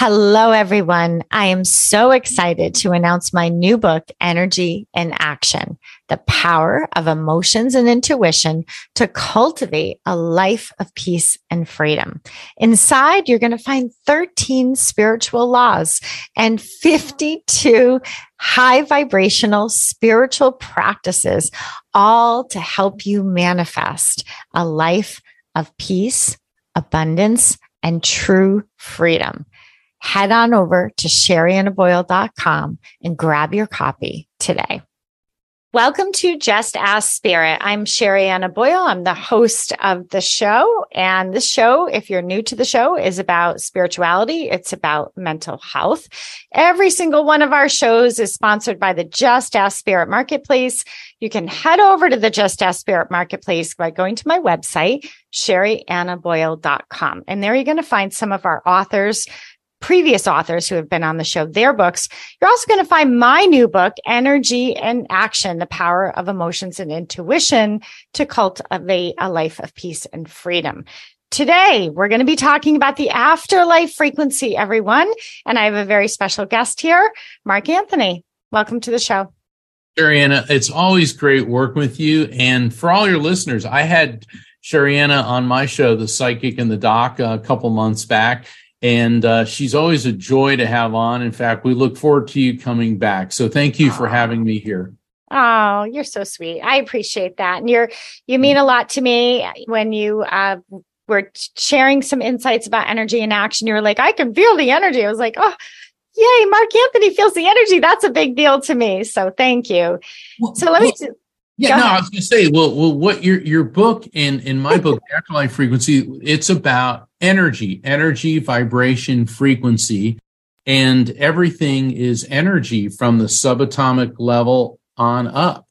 Hello, everyone. I am so excited to announce my new book, Energy in Action The Power of Emotions and Intuition to Cultivate a Life of Peace and Freedom. Inside, you're going to find 13 spiritual laws and 52 high vibrational spiritual practices, all to help you manifest a life of peace, abundance, and true freedom head on over to sheriannaboyle.com and grab your copy today. Welcome to Just Ask Spirit. I'm Sherianna Boyle. I'm the host of the show. And the show, if you're new to the show, is about spirituality. It's about mental health. Every single one of our shows is sponsored by the Just Ask Spirit Marketplace. You can head over to the Just Ask Spirit Marketplace by going to my website, sheriannaboyle.com. And there you're going to find some of our authors previous authors who have been on the show, their books. You're also going to find my new book, Energy in Action, the power of emotions and intuition to cultivate a life of peace and freedom. Today, we're going to be talking about the afterlife frequency, everyone. And I have a very special guest here, Mark Anthony. Welcome to the show. Sherianna, it's always great working with you. And for all your listeners, I had Sherianna on my show, The Psychic and the Doc, a couple months back and uh, she's always a joy to have on. In fact, we look forward to you coming back. So thank you for having me here. Oh, you're so sweet. I appreciate that, and you're you mean a lot to me when you uh, were sharing some insights about energy and action. You were like, I can feel the energy. I was like, oh. Yay, Mark Anthony feels the energy. That's a big deal to me. So thank you. Well, so let me well, yeah, no, I was going to say, well, well, what your your book in in my book, Afterlife Frequency, it's about energy, energy, vibration, frequency, and everything is energy from the subatomic level on up,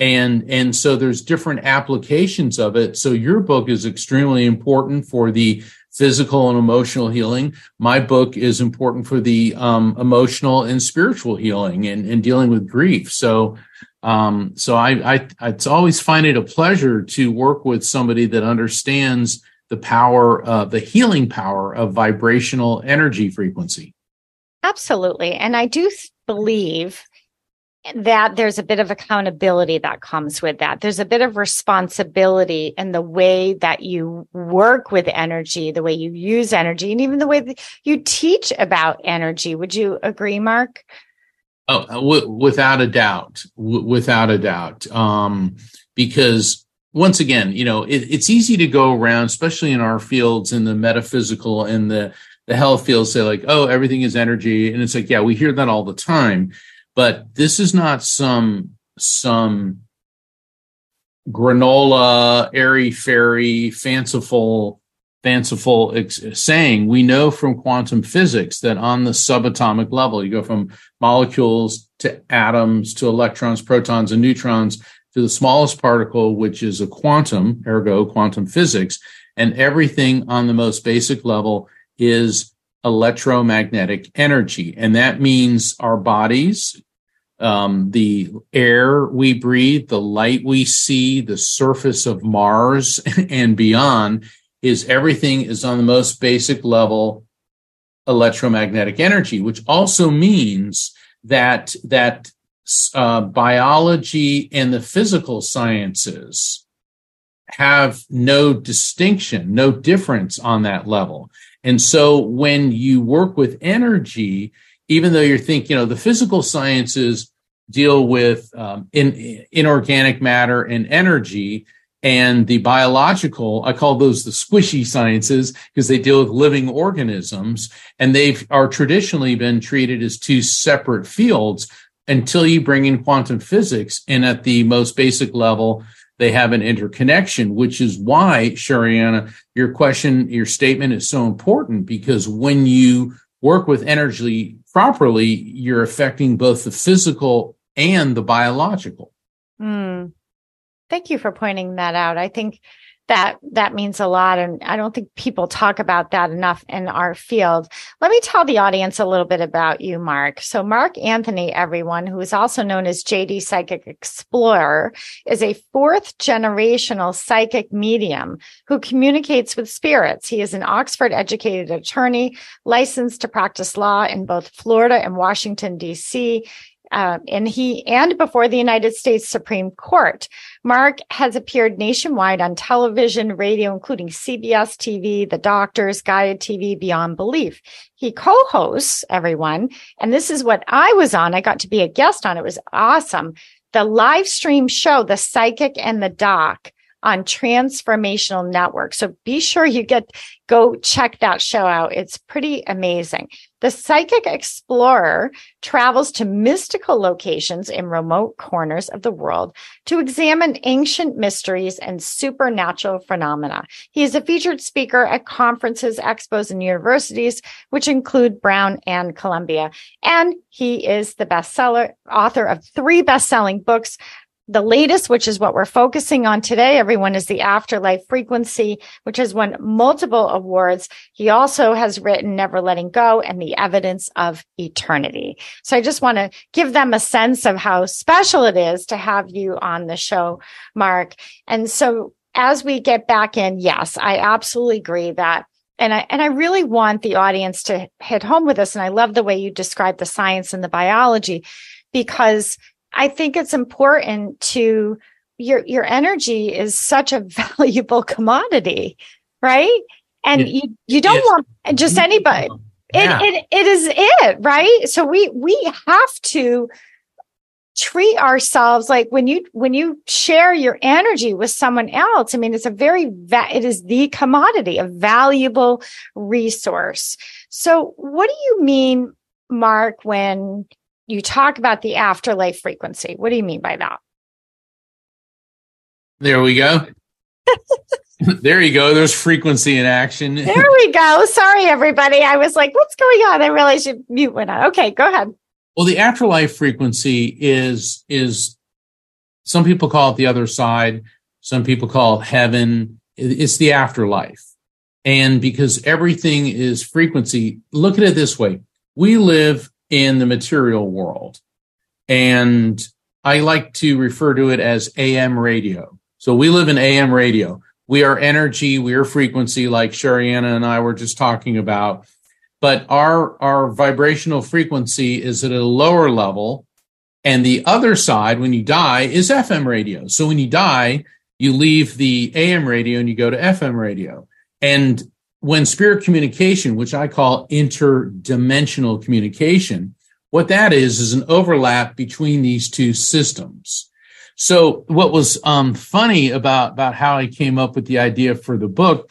and and so there's different applications of it. So your book is extremely important for the physical and emotional healing. My book is important for the um, emotional and spiritual healing and, and dealing with grief. So um, so I, I, I always find it a pleasure to work with somebody that understands the power, uh, the healing power of vibrational energy frequency. Absolutely. And I do believe that there's a bit of accountability that comes with that. There's a bit of responsibility in the way that you work with energy, the way you use energy, and even the way that you teach about energy. Would you agree, Mark? Oh, uh, w- without a doubt, w- without a doubt. Um, because once again, you know, it, it's easy to go around, especially in our fields, in the metaphysical and the the health fields, say like, "Oh, everything is energy," and it's like, yeah, we hear that all the time, but this is not some some granola, airy fairy, fanciful fanciful saying, we know from quantum physics that on the subatomic level, you go from molecules to atoms to electrons, protons, and neutrons to the smallest particle, which is a quantum, ergo quantum physics. And everything on the most basic level is electromagnetic energy. And that means our bodies, um, the air we breathe, the light we see, the surface of Mars and beyond is everything is on the most basic level electromagnetic energy, which also means that that uh, biology and the physical sciences have no distinction, no difference on that level. And so when you work with energy, even though you're thinking, you know, the physical sciences deal with um, in, inorganic matter and energy, and the biological i call those the squishy sciences because they deal with living organisms and they've are traditionally been treated as two separate fields until you bring in quantum physics and at the most basic level they have an interconnection, which is why, Sherianna, your question, your statement is so important because when you work with energy properly, you're affecting both the physical and the biological. Mm. Thank you for pointing that out. I think that that means a lot and i don't think people talk about that enough in our field. Let me tell the audience a little bit about you mark. So mark anthony everyone who is also known as jd psychic explorer is a fourth generational psychic medium who communicates with spirits. He is an oxford educated attorney licensed to practice law in both florida and washington d.c uh, and he and before the United States Supreme Court. Mark has appeared nationwide on television, radio, including CBS TV, The Doctors, Gaia TV, Beyond Belief. He co-hosts everyone, and this is what I was on. I got to be a guest on. It was awesome. The live stream show, The Psychic and the Doc on Transformational Network. So be sure you get go check that show out. It's pretty amazing. The psychic explorer travels to mystical locations in remote corners of the world to examine ancient mysteries and supernatural phenomena. He is a featured speaker at conferences, expos, and universities, which include Brown and Columbia. And he is the bestseller author of three best-selling books, the latest, which is what we're focusing on today, everyone, is the Afterlife Frequency, which has won multiple awards. He also has written Never Letting Go and The Evidence of Eternity. So I just want to give them a sense of how special it is to have you on the show, Mark. And so as we get back in, yes, I absolutely agree that and I and I really want the audience to hit home with us. And I love the way you describe the science and the biology because I think it's important to your your energy is such a valuable commodity, right? And you you don't yes. want just mm-hmm. anybody. Yeah. It, it it is it, right? So we we have to treat ourselves like when you when you share your energy with someone else i mean it's a very va- it is the commodity a valuable resource so what do you mean mark when you talk about the afterlife frequency. What do you mean by that? There we go. there you go. There's frequency in action. there we go. Sorry, everybody. I was like, what's going on? I realized you mute went on. Okay, go ahead. Well, the afterlife frequency is is some people call it the other side. Some people call it heaven. It's the afterlife. And because everything is frequency, look at it this way. We live in the material world. And I like to refer to it as AM radio. So we live in AM radio. We are energy, we are frequency, like Sherianna and I were just talking about. But our, our vibrational frequency is at a lower level. And the other side, when you die, is FM radio. So when you die, you leave the AM radio and you go to FM radio. And when spirit communication, which I call interdimensional communication, what that is is an overlap between these two systems. So what was um, funny about about how I came up with the idea for the book,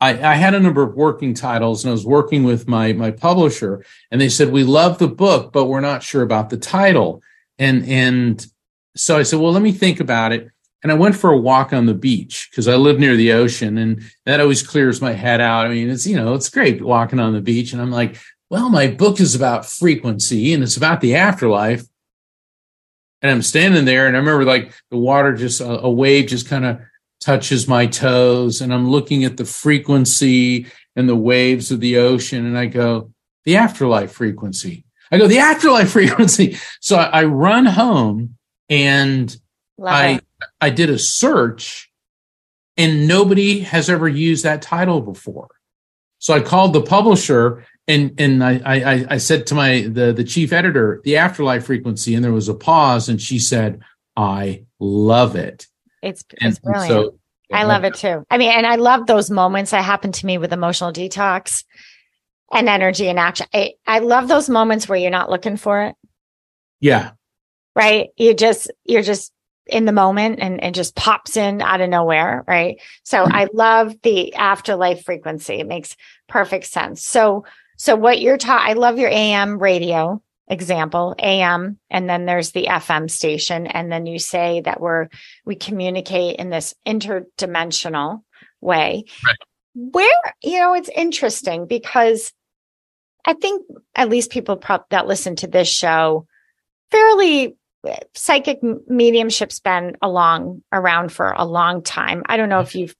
I, I, had a number of working titles, and I was working with my my publisher, and they said we love the book, but we're not sure about the title. And and so I said, well, let me think about it and I went for a walk on the beach because I live near the ocean and that always clears my head out. I mean, it's, you know, it's great walking on the beach. And I'm like, well, my book is about frequency and it's about the afterlife. And I'm standing there and I remember like the water just, a, a wave just kind of touches my toes and I'm looking at the frequency and the waves of the ocean. And I go, the afterlife frequency. I go, the afterlife frequency. So I, I run home and Love I, it I did a search and nobody has ever used that title before. So I called the publisher and and I I, I said to my the the chief editor the afterlife frequency and there was a pause and she said I love it. It's it's brilliant. So, I love it too. I mean, and I love those moments that happen to me with emotional detox and energy and action. I, I love those moments where you're not looking for it. Yeah. Right. You just, you're just in the moment and, and just pops in out of nowhere. Right. So mm-hmm. I love the afterlife frequency. It makes perfect sense. So, so what you're taught, I love your AM radio. example am and then there's the fm station and then you say that we're we communicate in this interdimensional way right. where you know it's interesting because i think at least people pro- that listen to this show fairly psychic mediumship's been along around for a long time. I don't know if you've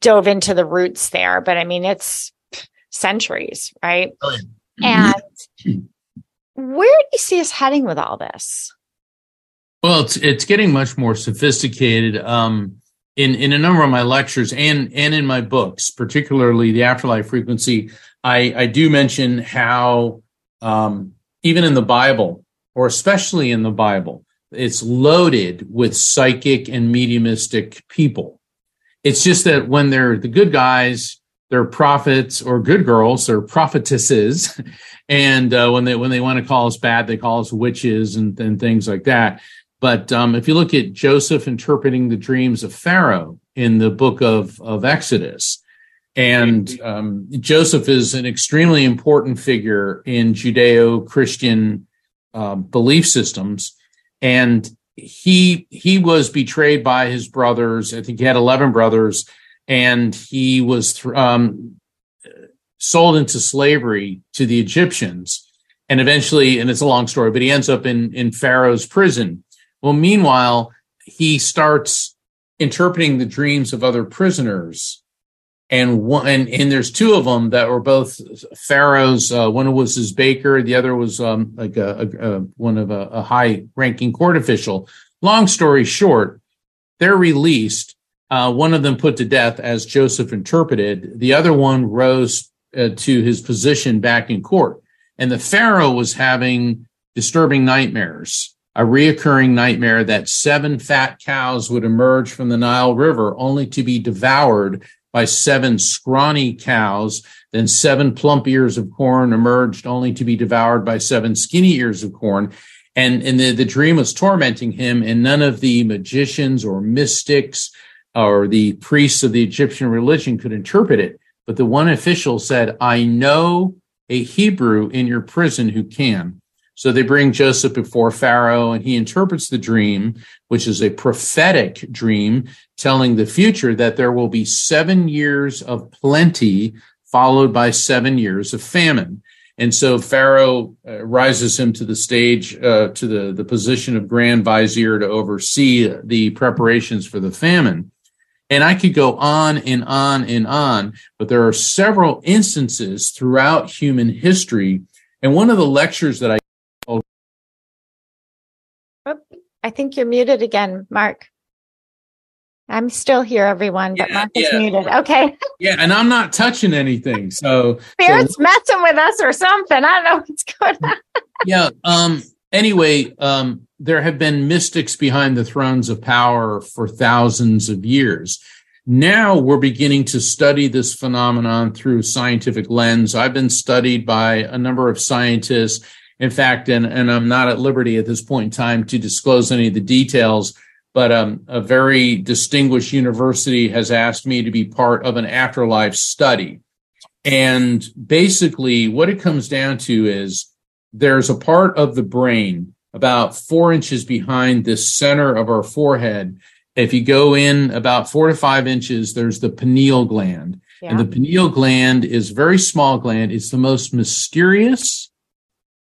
dove into the roots there but i mean it's centuries right? Oh, and where do you see us heading with all this? Well, it's it's getting much more sophisticated. Um, in in a number of my lectures and and in my books, particularly the afterlife frequency, I I do mention how um, even in the Bible, or especially in the Bible, it's loaded with psychic and mediumistic people. It's just that when they're the good guys, they're prophets or good girls, they're prophetesses, and uh, when they when they want to call us bad, they call us witches and, and things like that. But um, if you look at Joseph interpreting the dreams of Pharaoh in the book of of Exodus, and um, Joseph is an extremely important figure in Judeo-Christian uh, belief systems, and he he was betrayed by his brothers. I think he had eleven brothers, and he was um, sold into slavery to the Egyptians. And eventually, and it's a long story, but he ends up in, in Pharaoh's prison. Well, meanwhile, he starts interpreting the dreams of other prisoners. And one, and, and there's two of them that were both Pharaoh's. Uh, one was his baker, the other was um, like a, a, a one of a, a high ranking court official. Long story short, they're released. Uh, one of them put to death, as Joseph interpreted. The other one rose uh, to his position back in court. And the Pharaoh was having disturbing nightmares, a reoccurring nightmare that seven fat cows would emerge from the Nile River only to be devoured by seven scrawny cows. Then seven plump ears of corn emerged only to be devoured by seven skinny ears of corn. And, and the, the dream was tormenting him, and none of the magicians or mystics or the priests of the Egyptian religion could interpret it. But the one official said, I know a Hebrew in your prison who can. So they bring Joseph before Pharaoh and he interprets the dream, which is a prophetic dream telling the future that there will be seven years of plenty followed by seven years of famine. And so Pharaoh uh, rises him to the stage, uh, to the, the position of grand vizier to oversee the preparations for the famine. And I could go on and on and on, but there are several instances throughout human history. And one of the lectures that I I think you're muted again, Mark. I'm still here, everyone, but yeah, Mark is yeah. muted. Okay. Yeah, and I'm not touching anything. So Spirit's so, messing with us or something. I don't know what's going on. yeah. Um, anyway, um, there have been mystics behind the thrones of power for thousands of years. Now we're beginning to study this phenomenon through scientific lens. I've been studied by a number of scientists. In fact, and, and I'm not at liberty at this point in time to disclose any of the details, but um, a very distinguished university has asked me to be part of an afterlife study. And basically, what it comes down to is there's a part of the brain about four inches behind the center of our forehead. If you go in about four to five inches, there's the pineal gland. Yeah. And the pineal gland is a very small gland. It's the most mysterious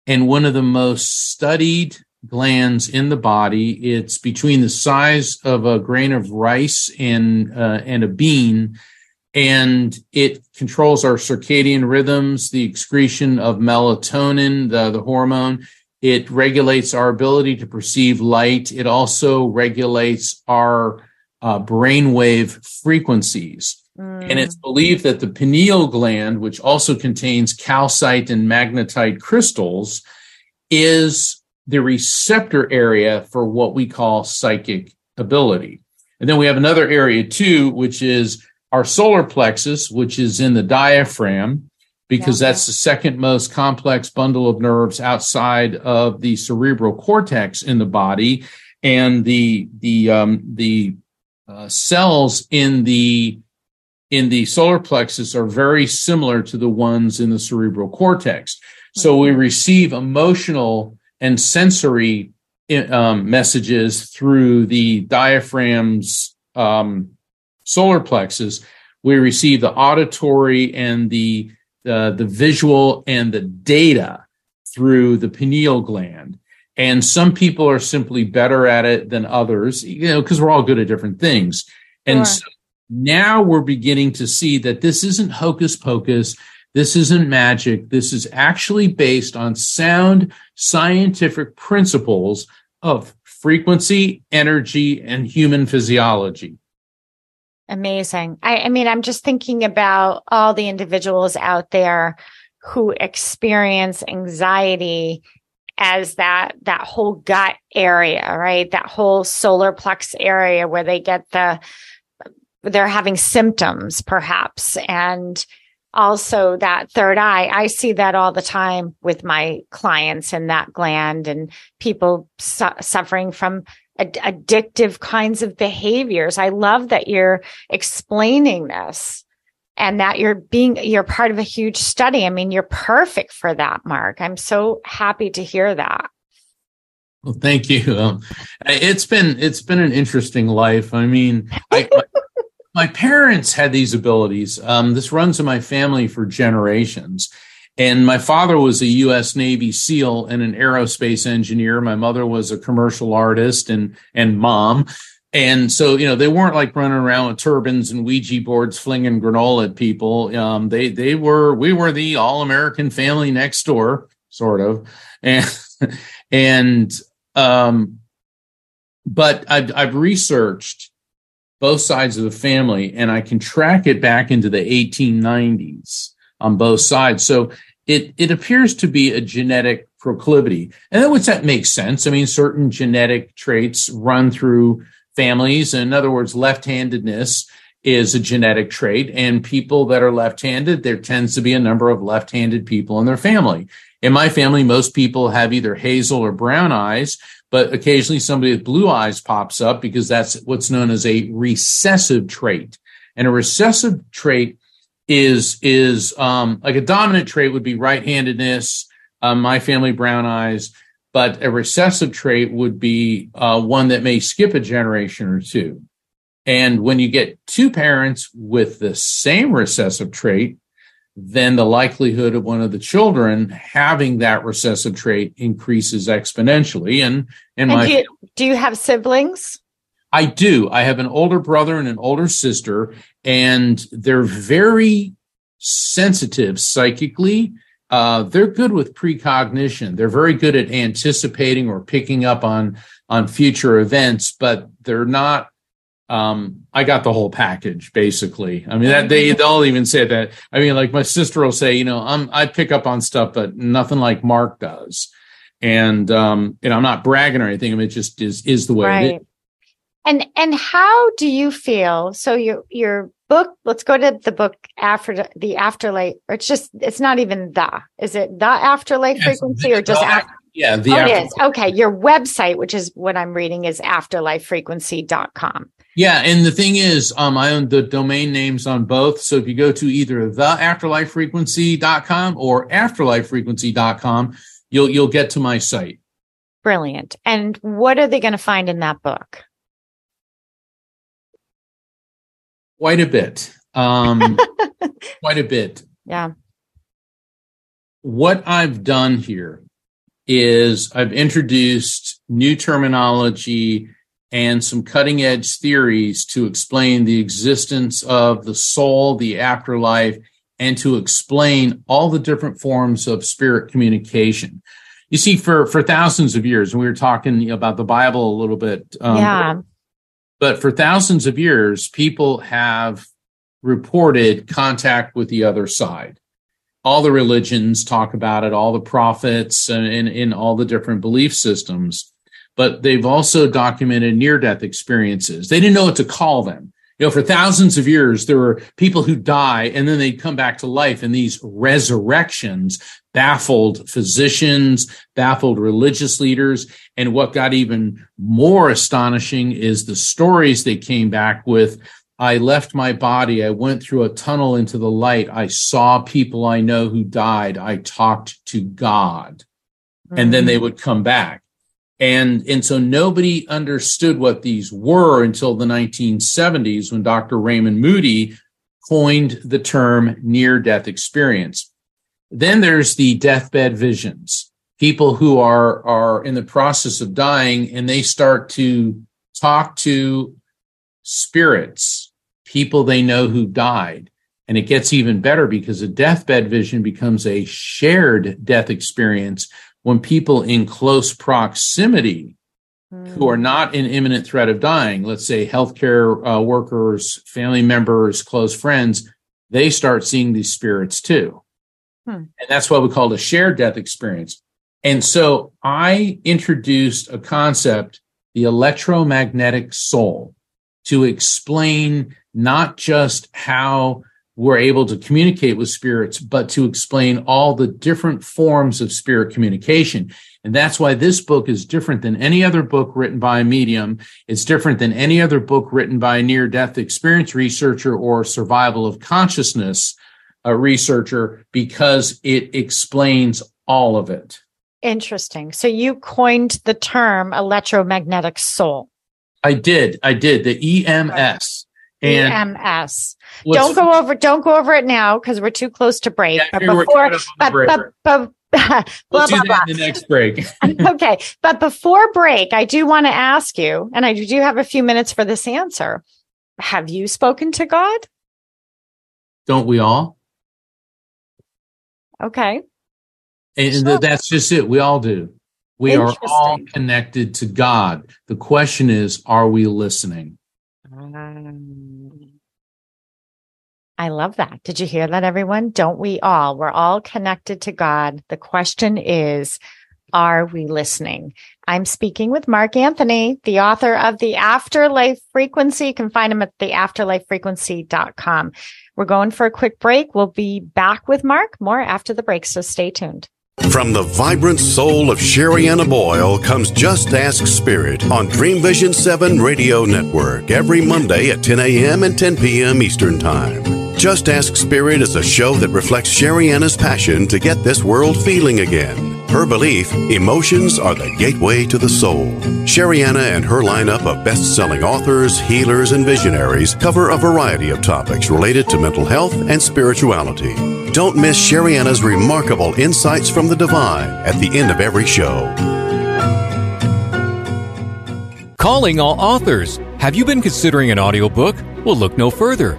and one of the most studied glands in the body. It's between the size of a grain of rice and uh, and a bean, and it controls our circadian rhythms, the excretion of melatonin, the, the hormone. It regulates our ability to perceive light. It also regulates our uh, brainwave frequencies. Mm. And it's believed that the pineal gland, which also contains calcite and magnetite crystals, is the receptor area for what we call psychic ability. And then we have another area too, which is our solar plexus, which is in the diaphragm, because yeah. that's the second most complex bundle of nerves outside of the cerebral cortex in the body, and the the um, the uh, cells in the in the solar plexus are very similar to the ones in the cerebral cortex. So we receive emotional and sensory um, messages through the diaphragm's um, solar plexus. We receive the auditory and the uh, the visual and the data through the pineal gland. And some people are simply better at it than others, you know, because we're all good at different things. And sure. so now we're beginning to see that this isn't hocus pocus. This isn't magic. This is actually based on sound scientific principles of frequency, energy, and human physiology. Amazing. I, I mean, I'm just thinking about all the individuals out there who experience anxiety as that that whole gut area right that whole solar plex area where they get the they're having symptoms perhaps. And also that third eye i see that all the time with my clients in that gland and people su- suffering from ad- addictive kinds of behaviors. I love that you're explaining this and that you're being you're part of a huge study. I mean you're perfect for that mark. I'm so happy to hear that. Well thank you. Um, it's been it's been an interesting life. I mean I, my, parents had these abilities um, this runs in my family for generations and my father was a U.S. Navy SEAL and an aerospace engineer. My mother was a commercial artist and and mom. And so, you know, they weren't like running around with turbans and Ouija boards flinging granola at people. Um, they they were we were the all American family next door, sort of, and and um, but I've I've researched both sides of the family, and I can track it back into the 1890s on both sides. So it it appears to be a genetic proclivity, and which that makes sense. I mean, certain genetic traits run through families. In other words, left-handedness is a genetic trait and people that are left-handed, there tends to be a number of left-handed people in their family. In my family, most people have either hazel or brown eyes, but occasionally somebody with blue eyes pops up because that's what's known as a recessive trait. And a recessive trait is is um, like a dominant trait would be right-handedness. Um, my family brown eyes but a recessive trait would be uh, one that may skip a generation or two. And when you get two parents with the same recessive trait, then the likelihood of one of the children having that recessive trait increases exponentially. And in my do you, do you have siblings? I do. I have an older brother and an older sister, and they're very sensitive psychically uh, they're good with precognition. They're very good at anticipating or picking up on on future events, but they're not. Um, I got the whole package basically. I mean, that they they'll even say that. I mean, like my sister will say, you know, I'm I pick up on stuff, but nothing like Mark does. And um, and I'm not bragging or anything. I mean, it just is is the way right. it is. And and how do you feel? So your your book let's go to the book after the afterlife or it's just it's not even the is it the afterlife yes, frequency or just after, yeah the oh, it is okay your website which is what i'm reading is afterlifefrequency.com yeah and the thing is um i own the domain names on both so if you go to either the afterlifefrequency.com or afterlifefrequency.com you'll you'll get to my site brilliant and what are they going to find in that book Quite a bit. Um, quite a bit. Yeah. What I've done here is I've introduced new terminology and some cutting edge theories to explain the existence of the soul, the afterlife, and to explain all the different forms of spirit communication. You see, for for thousands of years, and we were talking about the Bible a little bit. Um, yeah. But for thousands of years, people have reported contact with the other side. All the religions talk about it, all the prophets uh, and in all the different belief systems, but they've also documented near death experiences. They didn't know what to call them. You know, for thousands of years, there were people who die and then they'd come back to life. And these resurrections baffled physicians, baffled religious leaders. And what got even more astonishing is the stories they came back with I left my body. I went through a tunnel into the light. I saw people I know who died. I talked to God. Mm-hmm. And then they mm. would come back. And, and so nobody understood what these were until the 1970s when Dr. Raymond Moody coined the term near death experience. Then there's the deathbed visions, people who are, are in the process of dying and they start to talk to spirits, people they know who died. And it gets even better because a deathbed vision becomes a shared death experience when people in close proximity mm. who are not in imminent threat of dying, let's say healthcare uh, workers, family members, close friends, they start seeing these spirits too. Hmm. And that's what we call a shared death experience. And so I introduced a concept, the electromagnetic soul, to explain not just how we're able to communicate with spirits, but to explain all the different forms of spirit communication. And that's why this book is different than any other book written by a medium. It's different than any other book written by a near death experience researcher or survival of consciousness uh, researcher because it explains all of it. Interesting. So you coined the term electromagnetic soul. I did. I did. The EMS. And EMS. Don't go over. Don't go over it now because we're too close to break. Yeah, but before, but, but, but, blah, blah, blah. the next break. okay, but before break, I do want to ask you, and I do have a few minutes for this answer. Have you spoken to God? Don't we all? Okay. And sure. that's just it. We all do. We are all connected to God. The question is, are we listening? Um, I love that. Did you hear that, everyone? Don't we all? We're all connected to God. The question is, are we listening? I'm speaking with Mark Anthony, the author of The Afterlife Frequency. You can find him at theafterlifefrequency.com. We're going for a quick break. We'll be back with Mark more after the break, so stay tuned. From the vibrant soul of Sherianna Boyle comes Just Ask Spirit on Dream Vision 7 Radio Network every Monday at 10 a.m. and 10 p.m. Eastern Time. Just Ask Spirit is a show that reflects Sherianna's passion to get this world feeling again. Her belief emotions are the gateway to the soul. Sherianna and her lineup of best selling authors, healers, and visionaries cover a variety of topics related to mental health and spirituality. Don't miss Sherianna's remarkable insights from the divine at the end of every show. Calling all authors. Have you been considering an audiobook? Well, look no further.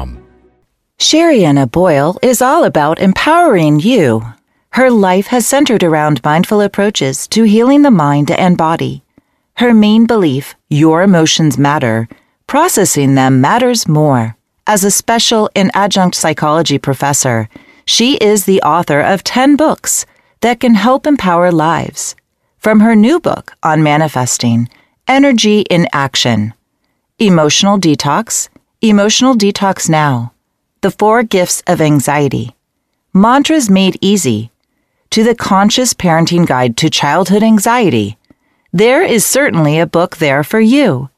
Sherianna Boyle is all about empowering you. Her life has centered around mindful approaches to healing the mind and body. Her main belief, your emotions matter, processing them matters more. As a special and adjunct psychology professor, she is the author of 10 books that can help empower lives. From her new book on manifesting, Energy in Action, Emotional Detox, Emotional Detox Now, The Four Gifts of Anxiety, Mantras Made Easy, to the Conscious Parenting Guide to Childhood Anxiety. There is certainly a book there for you.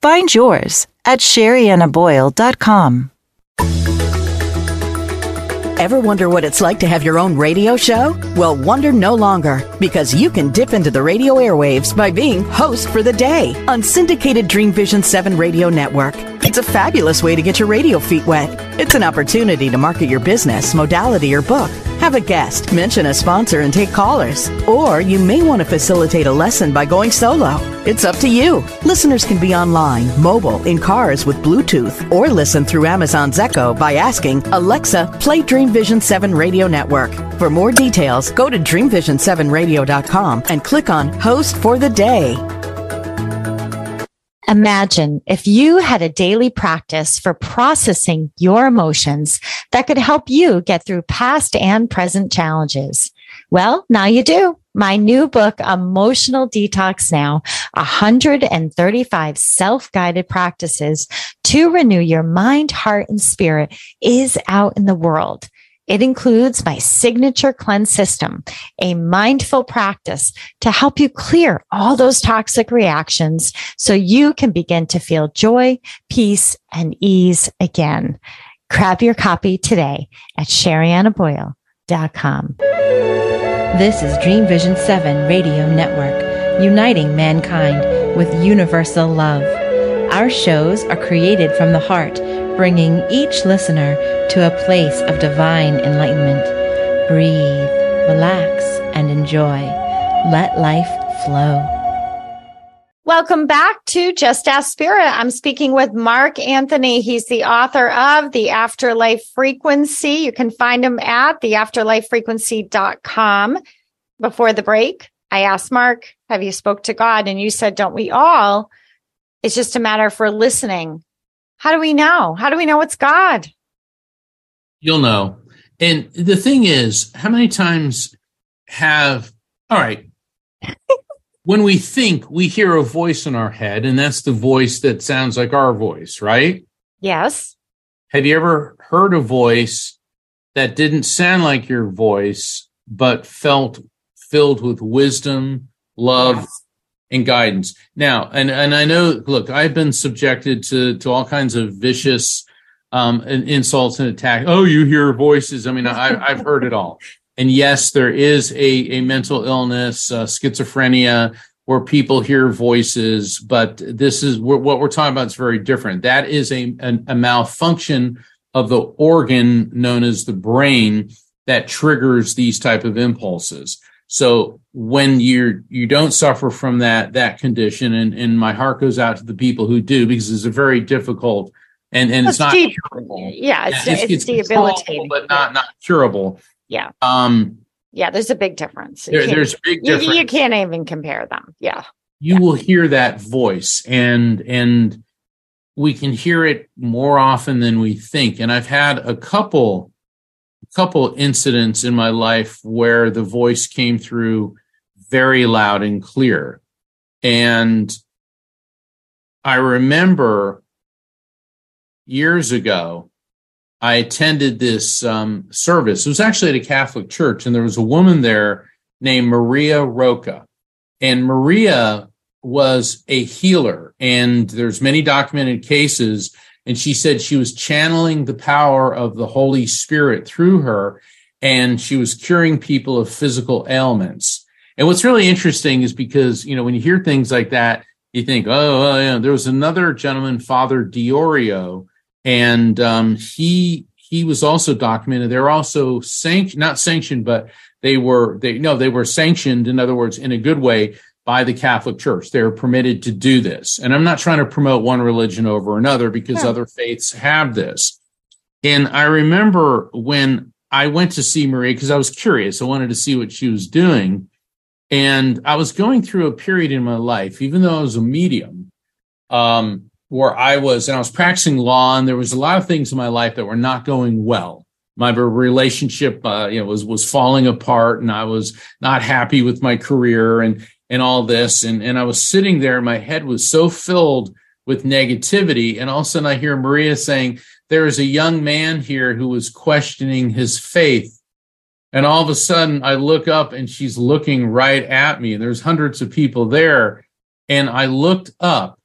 Find yours at sheriannaboyle.com. Ever wonder what it's like to have your own radio show? Well, wonder no longer because you can dip into the radio airwaves by being host for the day on syndicated Dream Vision 7 radio network. It's a fabulous way to get your radio feet wet. It's an opportunity to market your business, modality, or book have a guest, mention a sponsor, and take callers. Or you may want to facilitate a lesson by going solo. It's up to you. Listeners can be online, mobile, in cars with Bluetooth, or listen through Amazon's Echo by asking Alexa, play Dream Vision 7 Radio Network. For more details, go to dreamvision7radio.com and click on Host for the Day. Imagine if you had a daily practice for processing your emotions that could help you get through past and present challenges. Well, now you do. My new book, Emotional Detox Now, 135 self-guided practices to renew your mind, heart, and spirit is out in the world. It includes my signature cleanse system, a mindful practice to help you clear all those toxic reactions so you can begin to feel joy, peace, and ease again. Grab your copy today at SheriannaBoyle.com. This is Dream Vision 7 Radio Network, uniting mankind with universal love. Our shows are created from the heart bringing each listener to a place of divine enlightenment. Breathe, relax, and enjoy. Let life flow. Welcome back to Just Ask Spirit. I'm speaking with Mark Anthony. He's the author of The Afterlife Frequency. You can find him at theafterlifefrequency.com. Before the break, I asked Mark, have you spoke to God? And you said, don't we all? It's just a matter for listening how do we know? How do we know it's God? You'll know. And the thing is, how many times have, all right, when we think we hear a voice in our head, and that's the voice that sounds like our voice, right? Yes. Have you ever heard a voice that didn't sound like your voice, but felt filled with wisdom, love, yes and guidance. Now, and and I know, look, I've been subjected to to all kinds of vicious um, insults and attacks. Oh, you hear voices. I mean, I, I've heard it all. And yes, there is a a mental illness, uh, schizophrenia, where people hear voices. But this is what we're talking about. Is very different. That is a, a, a malfunction of the organ known as the brain that triggers these type of impulses. So when you're you don't suffer from that that condition, and and my heart goes out to the people who do because it's a very difficult and and it's, it's not deep, curable. Yeah, it's, it's, it's, debilitating, but not not curable. Yeah. Um. Yeah, there's a big difference. There, there's a big difference. You, you, can't even compare them. Yeah. You yeah. will hear that voice, and and we can hear it more often than we think. And I've had a couple couple incidents in my life where the voice came through very loud and clear. And I remember years ago, I attended this um, service. It was actually at a Catholic church, and there was a woman there named Maria Roca. And Maria was a healer, and there's many documented cases and she said she was channeling the power of the Holy Spirit through her, and she was curing people of physical ailments. And what's really interesting is because, you know, when you hear things like that, you think, oh, well, yeah. there was another gentleman, Father Diorio, and um, he he was also documented. They're also sanctioned, not sanctioned, but they were they no, they were sanctioned. In other words, in a good way by the Catholic Church. They're permitted to do this. And I'm not trying to promote one religion over another because other faiths have this. And I remember when I went to see Maria because I was curious. I wanted to see what she was doing. And I was going through a period in my life, even though I was a medium, um, where I was, and I was practicing law, and there was a lot of things in my life that were not going well. My relationship, uh, you know, was was falling apart, and I was not happy with my career, and and all this. And, and I was sitting there, my head was so filled with negativity. And all of a sudden I hear Maria saying, there is a young man here who was questioning his faith. And all of a sudden I look up and she's looking right at me. There's hundreds of people there. And I looked up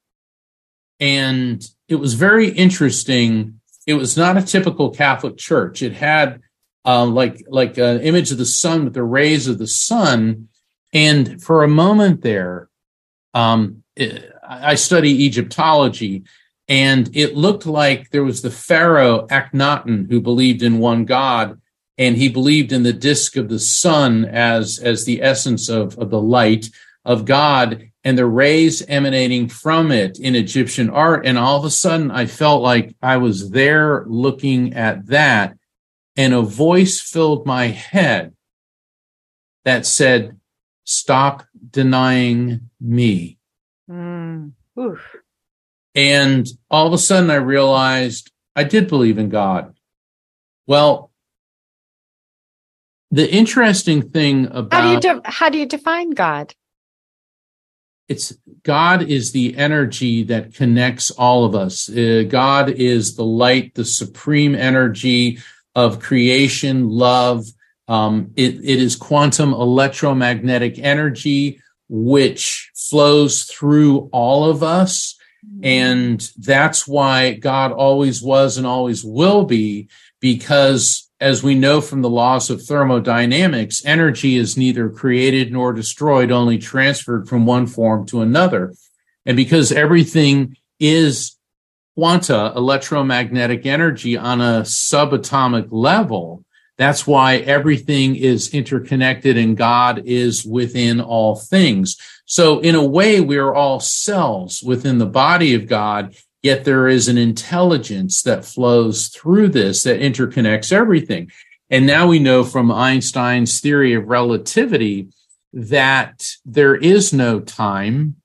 and it was very interesting. It was not a typical Catholic church. It had uh, like like an image of the sun with the rays of the sun, and for a moment there, um, I study Egyptology, and it looked like there was the pharaoh Akhenaten who believed in one God, and he believed in the disk of the sun as as the essence of, of the light of God and the rays emanating from it in Egyptian art. And all of a sudden, I felt like I was there looking at that, and a voice filled my head that said, Stop denying me. Mm. And all of a sudden I realized I did believe in God. Well, the interesting thing about how do you de- how do you define God? It's God is the energy that connects all of us. Uh, God is the light, the supreme energy of creation, love. Um, it, it is quantum electromagnetic energy which flows through all of us. And that's why God always was and always will be, because as we know from the laws of thermodynamics, energy is neither created nor destroyed, only transferred from one form to another. And because everything is quanta electromagnetic energy on a subatomic level, that's why everything is interconnected and God is within all things. So in a way, we are all cells within the body of God, yet there is an intelligence that flows through this that interconnects everything. And now we know from Einstein's theory of relativity that there is no time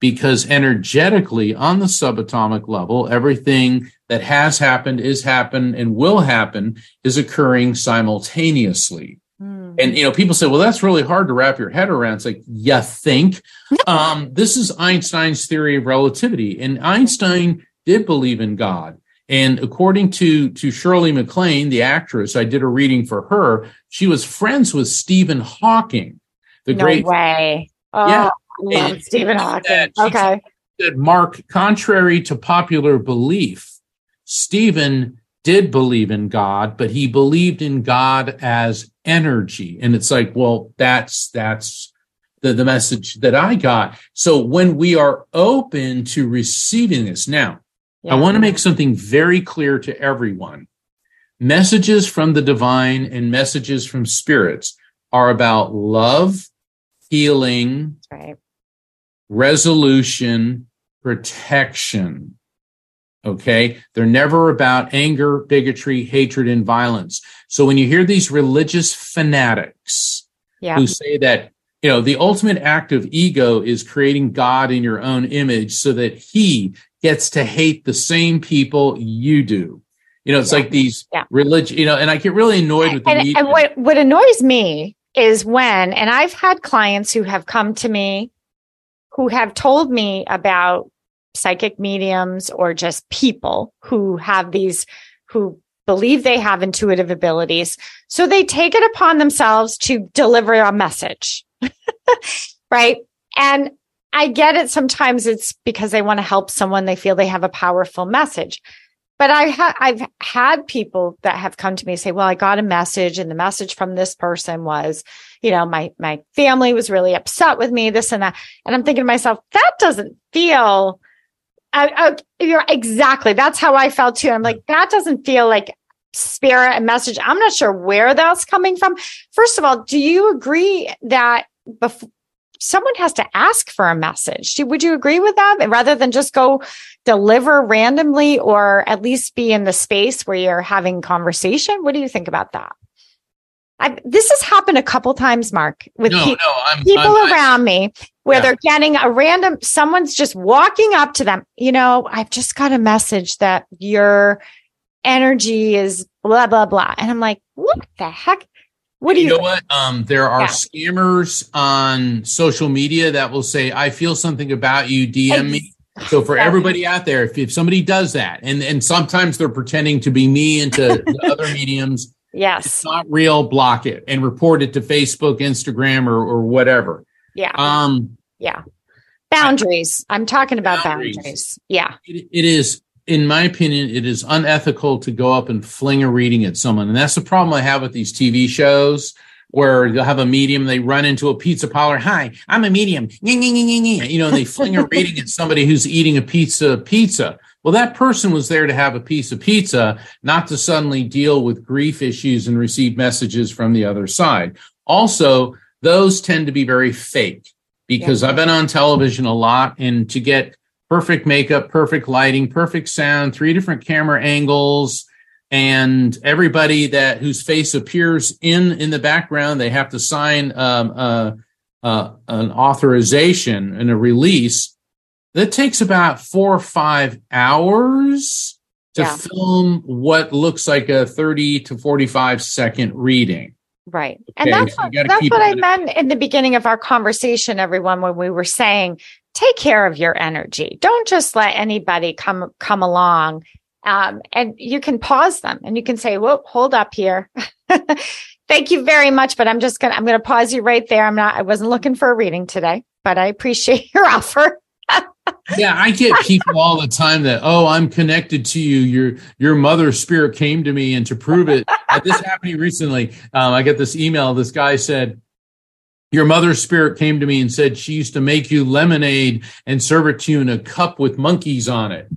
because energetically on the subatomic level, everything that has happened, is happened, and will happen is occurring simultaneously. Mm. And you know, people say, "Well, that's really hard to wrap your head around." It's like, you think? um, this is Einstein's theory of relativity, and Einstein did believe in God. And according to to Shirley MacLaine, the actress, I did a reading for her. She was friends with Stephen Hawking, the no great way. Oh, yeah, love Stephen Hawking. Okay. Said, Mark, contrary to popular belief, Stephen did believe in God, but he believed in God as energy. And it's like, well, that's, that's the, the message that I got. So when we are open to receiving this now, yeah. I want to make something very clear to everyone. Messages from the divine and messages from spirits are about love, healing, right. Resolution, protection. Okay. They're never about anger, bigotry, hatred, and violence. So when you hear these religious fanatics yeah. who say that, you know, the ultimate act of ego is creating God in your own image so that he gets to hate the same people you do. You know, it's yeah. like these yeah. religion, you know, and I get really annoyed with the and, media. And what, what annoys me is when, and I've had clients who have come to me who have told me about psychic mediums or just people who have these, who believe they have intuitive abilities. So they take it upon themselves to deliver a message. right. And I get it. Sometimes it's because they want to help someone. They feel they have a powerful message. But I ha- I've had people that have come to me say, well, I got a message and the message from this person was, you know, my, my family was really upset with me, this and that. And I'm thinking to myself, that doesn't feel you're exactly. That's how I felt too. I'm like, that doesn't feel like spirit and message. I'm not sure where that's coming from. First of all, do you agree that before someone has to ask for a message? would you agree with that rather than just go deliver randomly or at least be in the space where you're having conversation? What do you think about that? I, this has happened a couple times, Mark, with no, pe- no, I'm, people I'm, around me where yeah. they're getting a random, someone's just walking up to them. You know, I've just got a message that your energy is blah, blah, blah. And I'm like, what the heck? What do you, you know what? Um, there are yeah. scammers on social media that will say, I feel something about you, DM me. So for everybody out there, if, if somebody does that, and, and sometimes they're pretending to be me and to other mediums, Yes. It's not real, block it and report it to Facebook, Instagram, or, or whatever. Yeah. Um, yeah. Boundaries. I, am talking about boundaries. boundaries. Yeah. It, it is, in my opinion, it is unethical to go up and fling a reading at someone. And that's the problem I have with these TV shows where you'll have a medium, they run into a pizza parlor. Hi, I'm a medium. You know, and they fling a reading at somebody who's eating a pizza pizza. Well, that person was there to have a piece of pizza, not to suddenly deal with grief issues and receive messages from the other side. Also, those tend to be very fake because yeah. I've been on television a lot and to get perfect makeup, perfect lighting, perfect sound, three different camera angles, and everybody that whose face appears in in the background, they have to sign um, uh, uh, an authorization and a release that takes about four or five hours to Yeah. film what looks like a 30 to 45 second reading. Right. And that's so what, that's what I meant in the beginning of our conversation, everyone, when we were saying, take care of your energy. Don't just let anybody come come along. Um, and you can pause them and you can say, Whoa, hold up here. Thank you very much. But I'm just gonna I'm gonna pause you right there. I'm not I wasn't looking for a reading today, but I appreciate your offer. Yeah, I get people all the time that, oh, I'm connected to you. Your your mother spirit came to me, and to prove it, this happened recently. Um, I get this email. This guy said, Your mother's spirit came to me and said she used to make you lemonade and serve it to you in a cup with monkeys on it.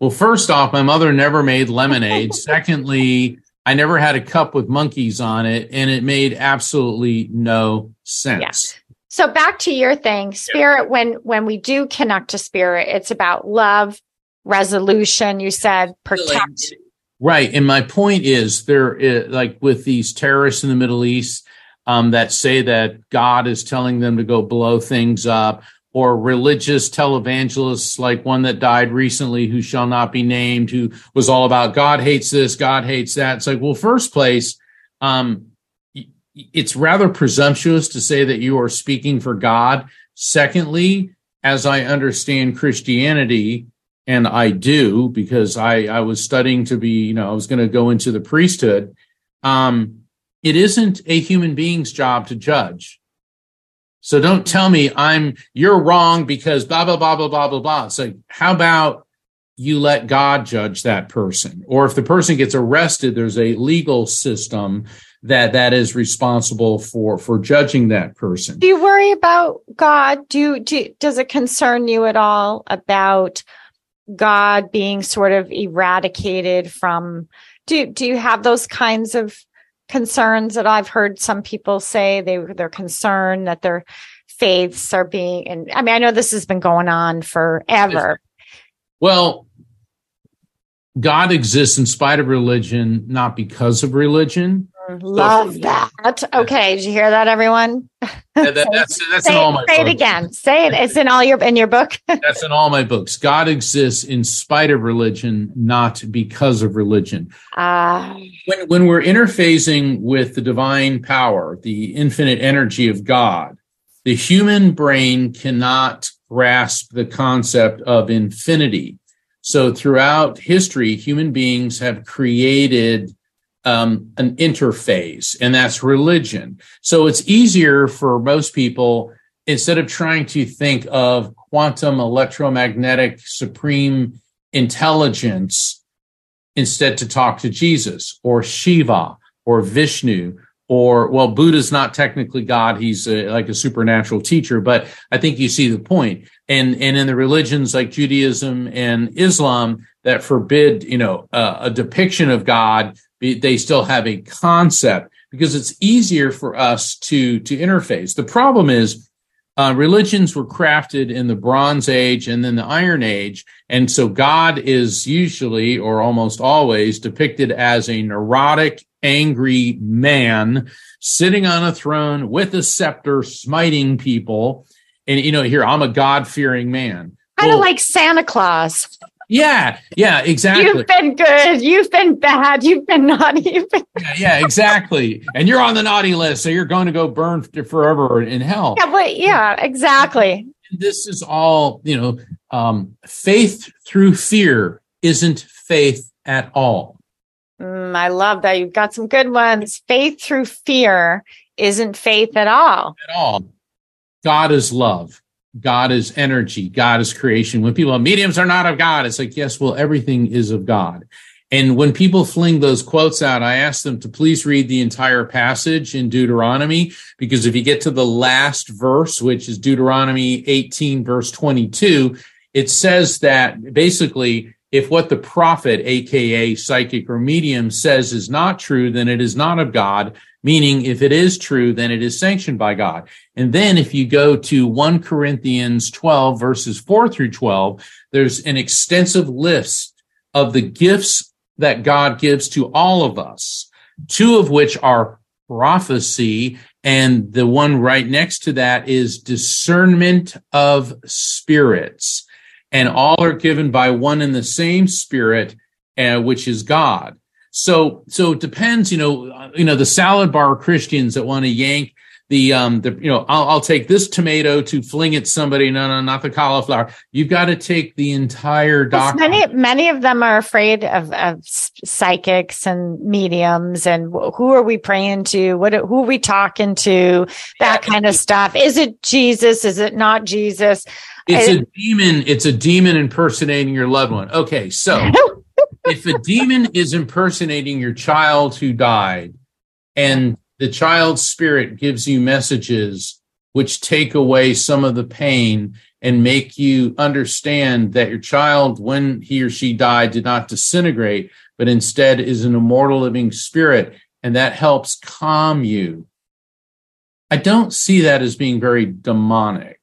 Well, first off, my mother never made lemonade. Secondly, I never had a cup with monkeys on it, and it made absolutely no sense. So back to your thing, spirit, when when we do connect to spirit, it's about love, resolution, you said, protect. Right. And my point is there, i- like with these terrorists in the Middle East um, that say that God is telling them to go blow things up, or religious televangelists like one that died recently who shall not be named, who was all about God hates this, God hates that. It's like, well, first place, um, it's rather presumptuous to say that you are speaking for God. Secondly, as I understand Christianity, and I do because I, I was studying to be, you know, I was going to go into the priesthood. Um, it isn't a human being's job to judge. So don't tell me I'm you're wrong because blah blah blah blah blah blah blah. Like, how about you let God judge that person? Or if the person gets arrested, there's a legal system that that is responsible for for judging that person. Do you worry about God? Do do does it concern you at all about God being sort of eradicated from do do you have those kinds of concerns that I've heard some people say they they're concerned that their faiths are being and I mean I know this has been going on forever. Well, God exists in spite of religion, not because of religion. Love that. Okay, did you hear that everyone? That- that- that's that's say in all it, my say it again. Say it. It's in all your in your book. That's in all my books. God exists in spite of religion, not because of religion. Ah, When when we're interfacing with the divine power, the infinite energy of God, the human brain cannot grasp the concept of infinity. So throughout history, human beings have created um, an interface, and that's religion. So it's easier for most people instead of trying to think of quantum electromagnetic supreme intelligence, instead to talk to Jesus or Shiva or Vishnu or well, Buddha's not technically God; he's a, like a supernatural teacher. But I think you see the point. And and in the religions like Judaism and Islam that forbid, you know, uh, a depiction of God, they still have a concept because it's easier for us to to interface. The problem is uh, religions were crafted in the Bronze Age and then the Iron Age. And so God is usually or almost always depicted as a neurotic, angry man sitting on a throne with a scepter, smiting people. And, you know, here, I'm a God fearing man. kind of Well, like Santa Claus. Yeah, yeah, exactly. You've been good. You've been bad. You've been naughty. You've been Yeah, yeah, exactly. and you're on the naughty list, so you're going to go burn forever in hell. yeah, but yeah, exactly. this is all you know um faith through fear isn't faith at all Mm, I love that. You've got some good ones. Faith through fear isn't faith at all. at all god is love god is energy god is creation. When people mediums are not of god it's like yes well everything is of god. And when people fling those quotes out i ask them to please read the entire passage in deuteronomy because if you get to the last verse which is deuteronomy 18 verse 22 it says that basically if what the prophet aka psychic or medium says is not true then it is not of god meaning if it is true then it is sanctioned by god and then if you go to 1 corinthians 12 verses 4 through 12 there's an extensive list of the gifts that god gives to all of us two of which are prophecy and the one right next to that is discernment of spirits and all are given by one and the same spirit, uh, which is God. So, so it depends, you know, uh, you know, the salad bar Christians that want to yank the um the you know I'll, I'll take this tomato to fling at somebody. No no not the cauliflower. You've got to take the entire doctrine many many of them are afraid of, of psychics and mediums and who are we praying to? What who are we talking to? That kind of stuff. Is it jesus? Is it not jesus? It's I, a demon it's a demon impersonating your loved one. Okay so if a demon is impersonating your child who died and the child's spirit gives you messages which take away some of the pain and make you understand that your child, when he or she died, did not disintegrate, but instead is an immortal living spirit. And that helps calm you. I don't see that as being very demonic.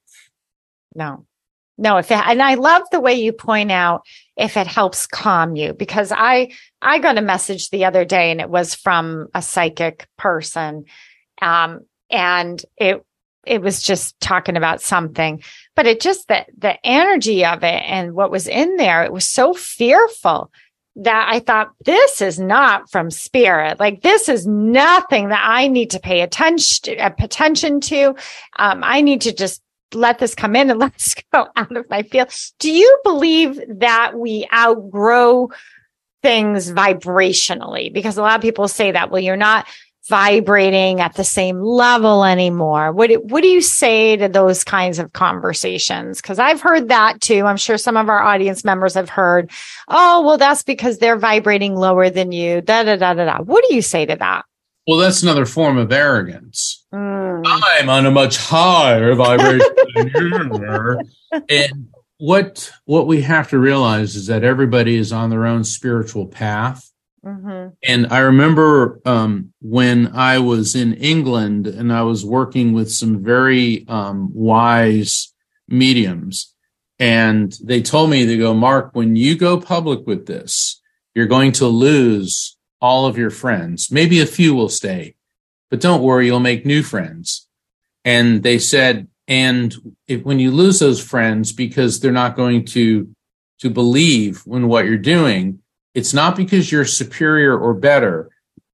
No, no. If it, and I love the way you point out if it helps calm you because i i got a message the other day and it was from a psychic person um and it it was just talking about something but it just the the energy of it and what was in there it was so fearful that I thought this is not from spirit. Like this is nothing that I need to pay attention attention to. Um, I need to just let this come in and let's go out of my field. Do you believe that we outgrow things vibrationally? Because a lot of people say that, well, you're not vibrating at the same level anymore. What what do you say to those kinds of conversations? Cause I've heard that too. I'm sure some of our audience members have heard, oh, well, that's because they're vibrating lower than you. Da, da, da, da, da. What do you say to that? Well, that's another form of arrogance. Mm. I'm on a much higher vibration than you and what what we have to realize is that everybody is on their own spiritual path. Mm-hmm. And I remember um, when I was in England and I was working with some very um, wise mediums, and they told me, they go, Mark, when you go public with this, you're going to lose all of your friends. Maybe a few will stay, but don't worry, you'll make new friends. And they said, and if, when you lose those friends because they're not going to to believe in what you're doing, it's not because you're superior or better.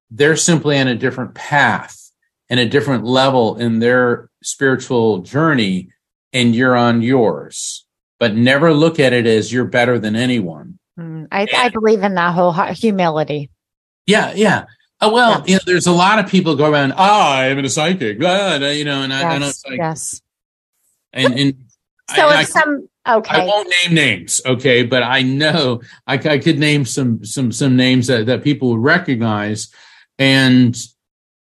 They're simply on a different path and a different level in their spiritual journey, and you're on yours. But never look at it as you're better than anyone. Mm, I, I believe in that whole humility. Yeah, yeah. Oh, well, yeah. you know, there's a lot of people go around. Ah, I'm a psychic. You know, and I, yes, I don't. Like, yes. And, and so I, some okay, I won't name names, okay, but I know I, I could name some some some names that that people would recognize, and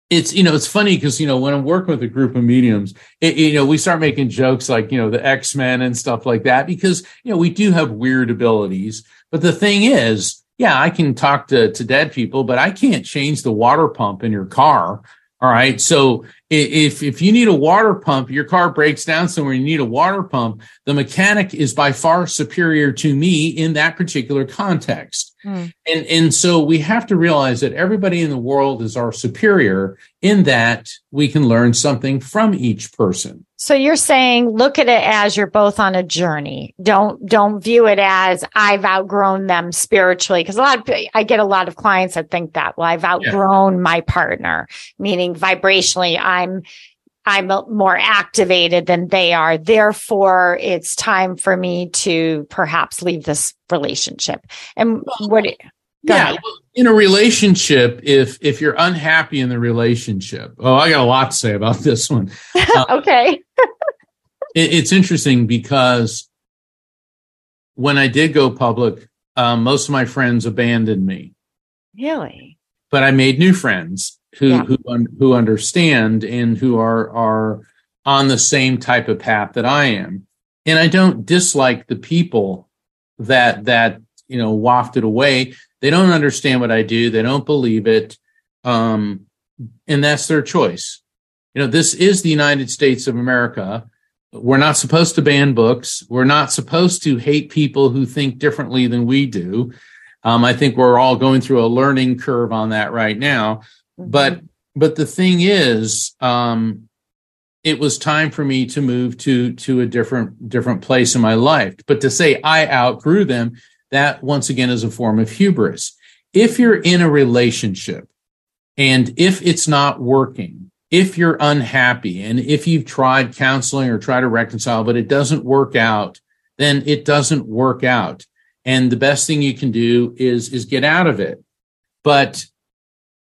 it's you know it's funny because you know when I'm working with a group of mediums, it, you know we start making jokes like you know the X Men and stuff like that because you know we do have weird abilities, but the thing is yeah, I can talk to, to dead people, but I can't change the water pump in your car. All right. So if, if you need a water pump, your car breaks down somewhere, you need a water pump, the mechanic is by far superior to me in that particular context. Mm. And, and so we have to realize that everybody in the world is our superior in that we can learn something from each person. So you're saying look at it as you're both on a journey. Don't don't view it as I've outgrown them spiritually because a lot of I get a lot of clients that think that well I've outgrown yeah. my partner meaning vibrationally I'm I'm more activated than they are. Therefore, it's time for me to perhaps leave this relationship. And what yeah, well, in a relationship, if if you're unhappy in the relationship, oh, I got a lot to say about this one. Uh, okay, it, it's interesting because when I did go public, um, most of my friends abandoned me. Really? But I made new friends who yeah. who who understand and who are are on the same type of path that I am. And I don't dislike the people that that you know wafted away they don't understand what I do. They don't believe it. Um, and that's their choice. You know, this is the United States of America. We're not supposed to ban books. We're not supposed to hate people who think differently than we do. Um, I think we're all going through a learning curve on that right now. Mm-hmm. But but the thing is, um, it was time for me to move to to a different different place in my life. But to say I outgrew them, that once again is a form of hubris. If you're in a relationship and if it's not working, if you're unhappy and if you've tried counseling or try to reconcile, but it doesn't work out, then it doesn't work out. And the best thing you can do is, is get out of it. But,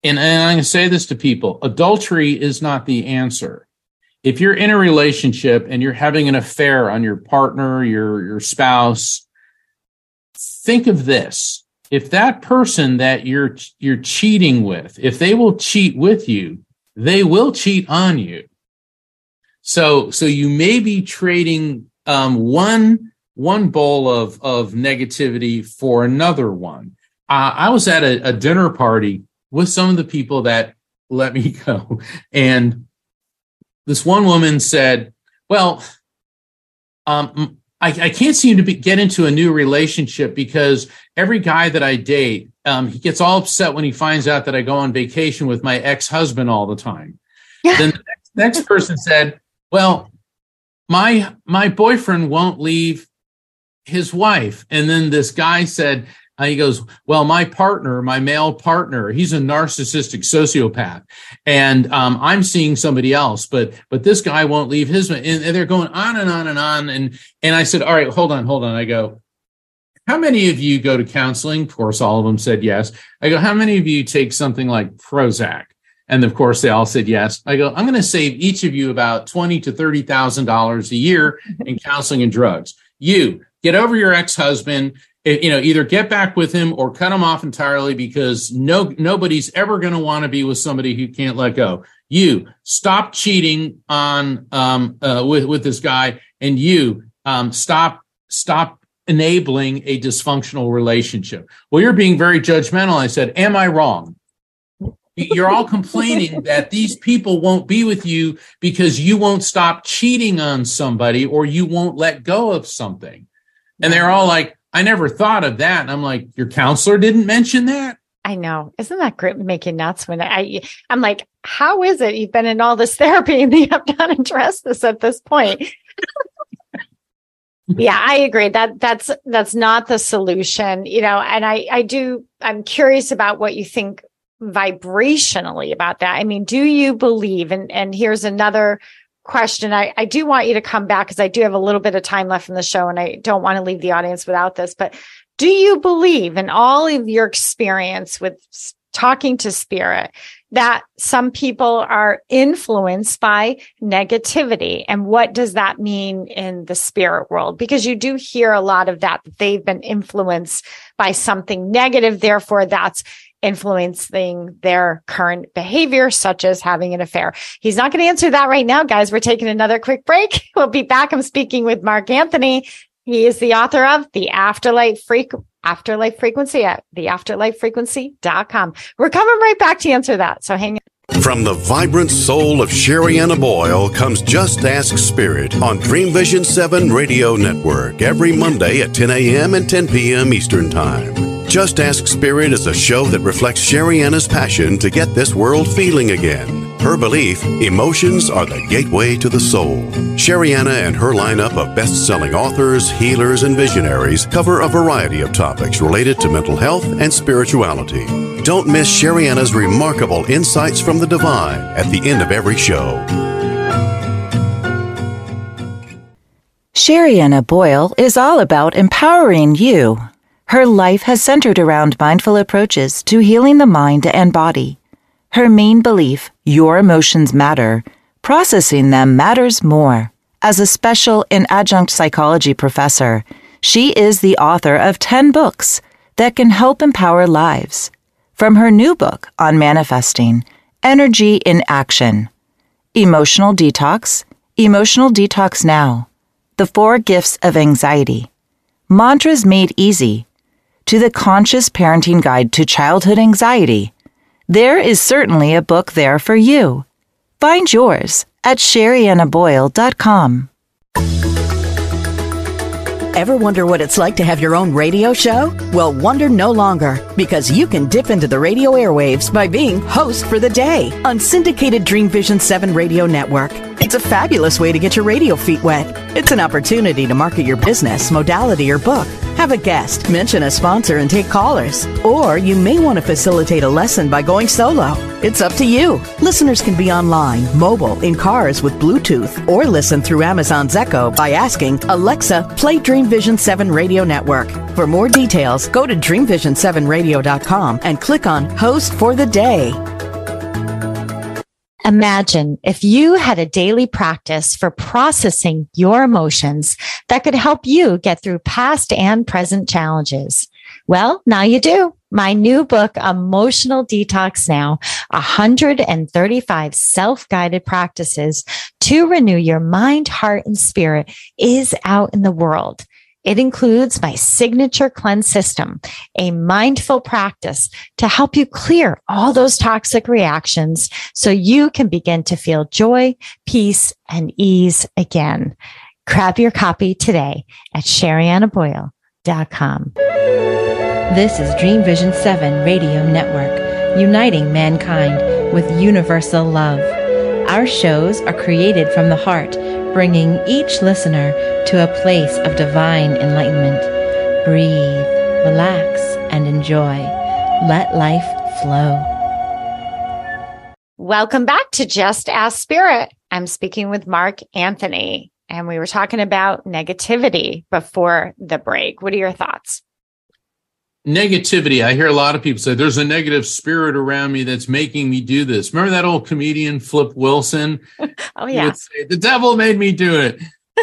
and, and going to say this to people, adultery is not the answer. If you're in a relationship and you're having an affair on your partner, your, your spouse, think of this. If that person that you're, you're cheating with, if they will cheat with you, they will cheat on you. So, so you may be trading um, one one bowl of of negativity for another one. Uh, I was at a, a dinner party with some of the people that let me go, and this one woman said, "Well, um, I, I, can't seem to be, get into a new relationship because every guy that I date, um, he gets all upset when he finds out that I go on vacation with my ex husband all the time." then the next, next person said, "Well, my my boyfriend won't leave his wife. And then this guy said, he goes, well, my partner, my male partner, he's a narcissistic sociopath, and um, I'm seeing somebody else, but but this guy won't leave his. And, and they're going on and on and on. And and I said, all right, hold on, hold on. I go, how many of you go to counseling? Of course, all of them said yes. I go, how many of you take something like Prozac? And of course, they all said yes. I go, I'm going to save each of you about twenty to thirty thousand dollars a year in counseling and drugs. You get over your ex-husband you know either get back with him or cut him off entirely because no nobody's ever going to want to be with somebody who can't let go. You stop cheating on um uh, with with this guy and you um stop stop enabling a dysfunctional relationship. Well you're being very judgmental. I said am i wrong? You're all complaining that these people won't be with you because you won't stop cheating on somebody or you won't let go of something. And they're all like, I never thought of that. And I'm like, your counselor didn't mention that? I know. Isn't that great? making nuts when I, I'm like, how is it you've been in all this therapy and you have not addressed this at this point? yeah, I agree. That that's that's not the solution, you know. And I I do. I'm curious about what you think vibrationally about that. I mean, do you believe? And and here's another question. I, I do want you to come back because I do have a little bit of time left in the show and I don't want to leave the audience without this. But do you believe in all of your experience with talking to spirit that some people are influenced by negativity? And what does that mean in the spirit world? Because you do hear a lot of that, that they've been influenced by something negative. Therefore, that's influencing their current behavior, such as having an affair? He's not going to answer that right now, guys. We're taking another quick break. We'll be back. I'm speaking with Mark Anthony. He is the author of The Afterlife Freak Afterlife Frequency at theafterlifefrequency.com. We're coming right back to answer that. So hang on. From the vibrant soul of Sherianna Boyle comes Just Ask Spirit on Dream Vision 7 Radio Network every Monday at 10 a.m. and 10 p.m. Eastern Time. Just Ask Spirit is a show that reflects Sherianna's passion to get this world feeling again. Her belief emotions are the gateway to the soul. Sherianna and her lineup of best selling authors, healers, and visionaries cover a variety of topics related to mental health and spirituality. Don't miss Sherianna's remarkable insights from the divine at the end of every show. Sherianna Boyle is all about empowering you. Her life has centered around mindful approaches to healing the mind and body. Her main belief, your emotions matter, processing them matters more. As a special and adjunct psychology professor, she is the author of 10 books that can help empower lives. From her new book on manifesting, Energy in Action, Emotional Detox, Emotional Detox Now, The Four Gifts of Anxiety, Mantras Made Easy, to the Conscious Parenting Guide to Childhood Anxiety. There is certainly a book there for you. Find yours at sheriannaboyle.com. Ever wonder what it's like to have your own radio show? Well, wonder no longer because you can dip into the radio airwaves by being host for the day on syndicated Dream Vision 7 radio network. It's a fabulous way to get your radio feet wet. It's an opportunity to market your business, modality, or book. Have a guest, mention a sponsor, and take callers. Or you may want to facilitate a lesson by going solo. It's up to you. Listeners can be online, mobile, in cars with Bluetooth, or listen through Amazon's Echo by asking Alexa, play Dream Vision 7 Radio Network. For more details, go to dreamvision7radio.com and click on Host for the Day. Imagine if you had a daily practice for processing your emotions that could help you get through past and present challenges. Well, now you do. My new book, Emotional Detox Now, 135 self-guided practices to renew your mind, heart, and spirit is out in the world. It includes my signature cleanse system, a mindful practice to help you clear all those toxic reactions so you can begin to feel joy, peace, and ease again. Grab your copy today at sheriannaboyle.com. This is Dream Vision 7 Radio Network, uniting mankind with universal love. Our shows are created from the heart bringing each listener to a place of divine enlightenment. Breathe, relax, and enjoy. Let life flow. Welcome back to Just Ask Spirit. I'm speaking with Mark Anthony, and we were talking about negativity before the break. What are your thoughts? Negativity. I hear a lot of people say there's a negative spirit around me that's making me do this. Remember that old comedian Flip Wilson? oh yeah. Say, the devil made me do it.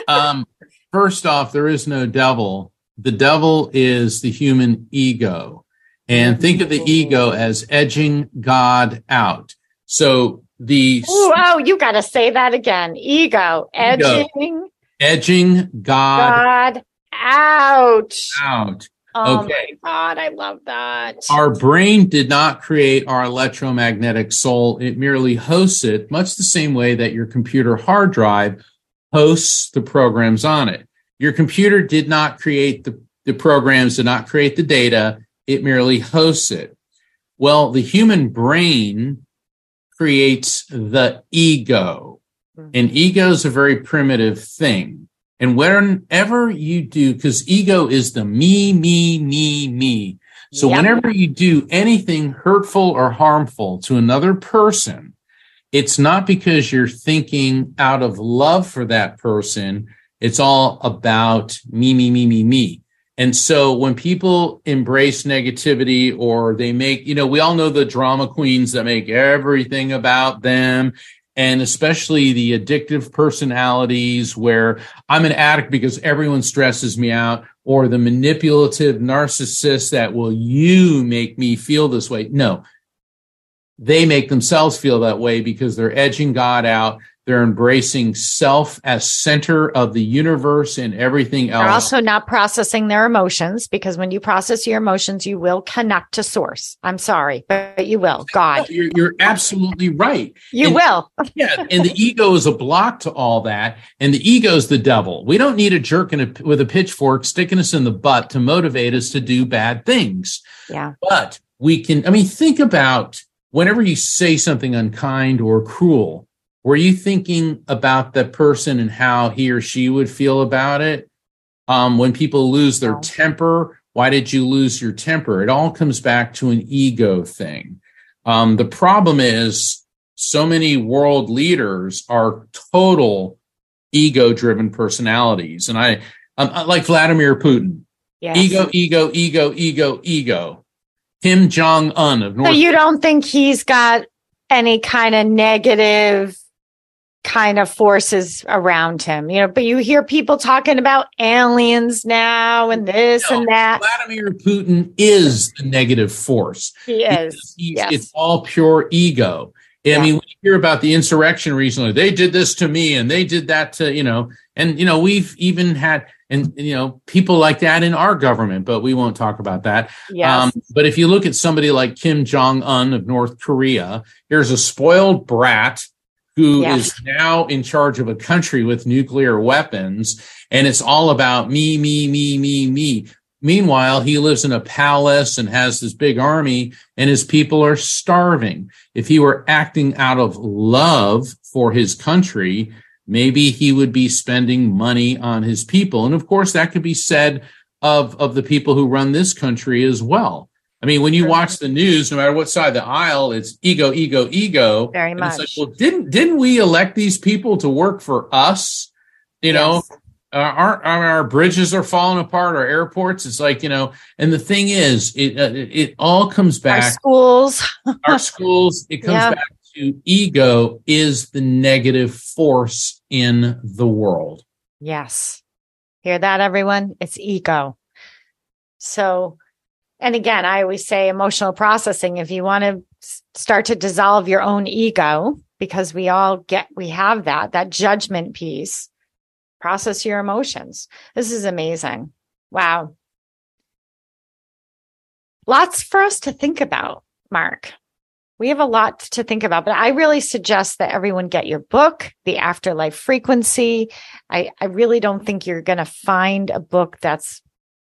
Um, first off, there is no devil. The devil is the human ego. And think of the ego as edging God out. So the Ooh, oh, you got to say that again. Ego, edging, ego. edging God, God out, out. Oh okay. my God, I love that. Our brain did not create our electromagnetic soul. It merely hosts it, much the same way that your computer hard drive hosts the programs on it. Your computer did not create the, the programs, did not create the data. It merely hosts it. Well, the human brain creates the ego. Mm-hmm. And ego is a very primitive thing. And whenever you do, because ego is the me, me, me, me. So yep. whenever you do anything hurtful or harmful to another person, it's not because you're thinking out of love for that person. It's all about me, me, me, me, me. And so when people embrace negativity or they make, you know, we all know the drama queens that make everything about them and especially the addictive personalities where I'm an addict because everyone stresses me out, or the manipulative narcissist that will you make me feel this way. No, they make themselves feel that way because they're edging God out. They're embracing self as center of the universe and everything else. They're also not processing their emotions because when you process your emotions, you will connect to source. I'm sorry, but you will. God. You're, you're absolutely right. You and, will. yeah. And the ego is a block to all that. And the ego is the devil. We don't need a jerk a, with a pitchfork sticking us in the butt to motivate us to do bad things. Yeah. But we can, I mean, think about whenever you say something unkind or cruel, were you thinking about the person and how he or she would feel about it? Um, when people lose their temper, why did you lose your temper? It all comes back to an ego thing. Um, the problem is so many world leaders are total ego driven personalities. And I, um, like Vladimir Putin, yes. ego, ego, ego, ego, ego. Kim Jong Un of North. So you don't think he's got any kind of negative kind of forces around him, you know, but you hear people talking about aliens now and this no, and that. Vladimir Putin is the negative force. He is. Yes. It's all pure ego. I mean, we hear about the insurrection recently. They did this to me and they did that to, you know, and, you know, we've even had, and, you know, people like that in our government, but we won't talk about that. Yes. Um, but if you look at somebody like Kim Jong un of North Korea, here's a spoiled brat who yes. is now in charge of a country with nuclear weapons. And it's all about me, me, me, me, me. Meanwhile, he lives in a palace and has this big army and his people are starving. If he were acting out of love for his country, maybe he would be spending money on his people. And of course, that could be said of, of the people who run this country as well. I mean, when you watch the news, no matter what side of the aisle, it's ego, ego, ego. Very much. Like, well, didn't didn't we elect these people to work for us? You know, yes. uh, our, our bridges are falling apart, our airports. It's like you know, and the thing is, it uh, it all comes back. Our schools, our schools. It comes back to ego is the negative force in the world. Yes, hear that, everyone? It's ego. So and again, I always say emotional processing. If you want to start to dissolve your own ego, because we all get, we have that, that judgment piece, process your emotions. This is amazing. Wow. Lots for us to think about, Mark. We have a lot to think about, but I really suggest that everyone get your book, The Afterlife Frequency. I, I really don't think you're going to find a book that's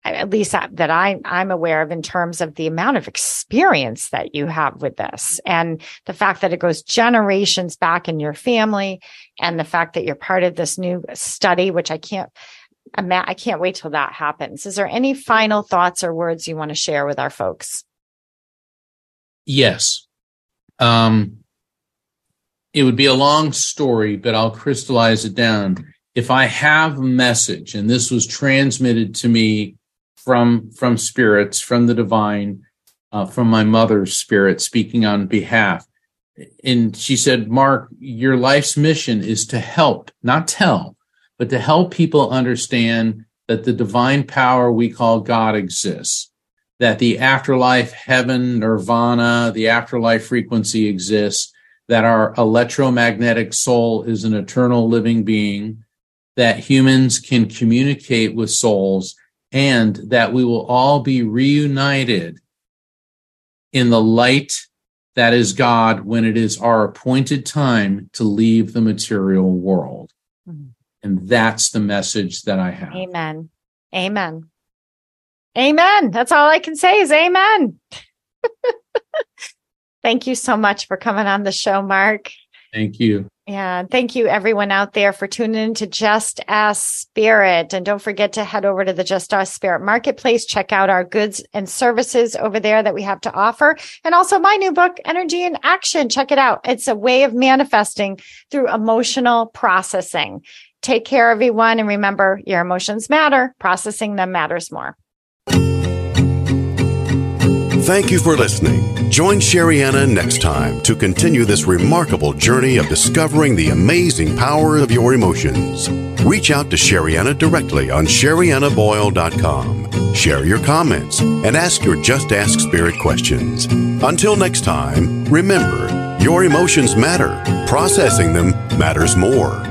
at least that I, I'm aware of in terms of the amount of experience that you have with this and the fact that it goes generations back in your family and the fact that you're part of this new study, which I can't, I can't wait till that happens. Is there any final thoughts or words you want to share with our folks? Yes. Um, it would be a long story, but I'll crystallize it down. If I have a message and this was transmitted to me from from spirits from the divine uh, from my mother's spirit speaking on behalf. And she said mark your life's mission is to help not tell but to help people understand that the divine power we call god exists that the afterlife heaven nirvana the afterlife frequency exists that our electromagnetic soul is an eternal living being that humans can communicate with souls and that we will all be reunited in the light that is God when it is our appointed time to leave the material world. Mm-hmm. And that's the message that I have. Amen. Amen. Amen. That's all I can say is amen. Thank you so much for coming on the show, Mark. Thank you. Yeah. Thank you, everyone out there, for tuning in to Just Ask Spirit. And don't forget to head over to the Just Ask Spirit Marketplace. Check out our goods and services over there that we have to offer. And also my new book, Energy in Action. Check it out. It's a way of manifesting through emotional processing. Take care, everyone. And remember, your emotions matter. Processing them matters more. Thank you for listening. Join Sherianna next time to continue this remarkable journey of discovering the amazing power of your emotions. Reach out to Sherianna directly on SheriannaBoyle.com. Share your comments and ask your Just Ask Spirit questions. Until next time, remember, your emotions matter. Processing them matters more.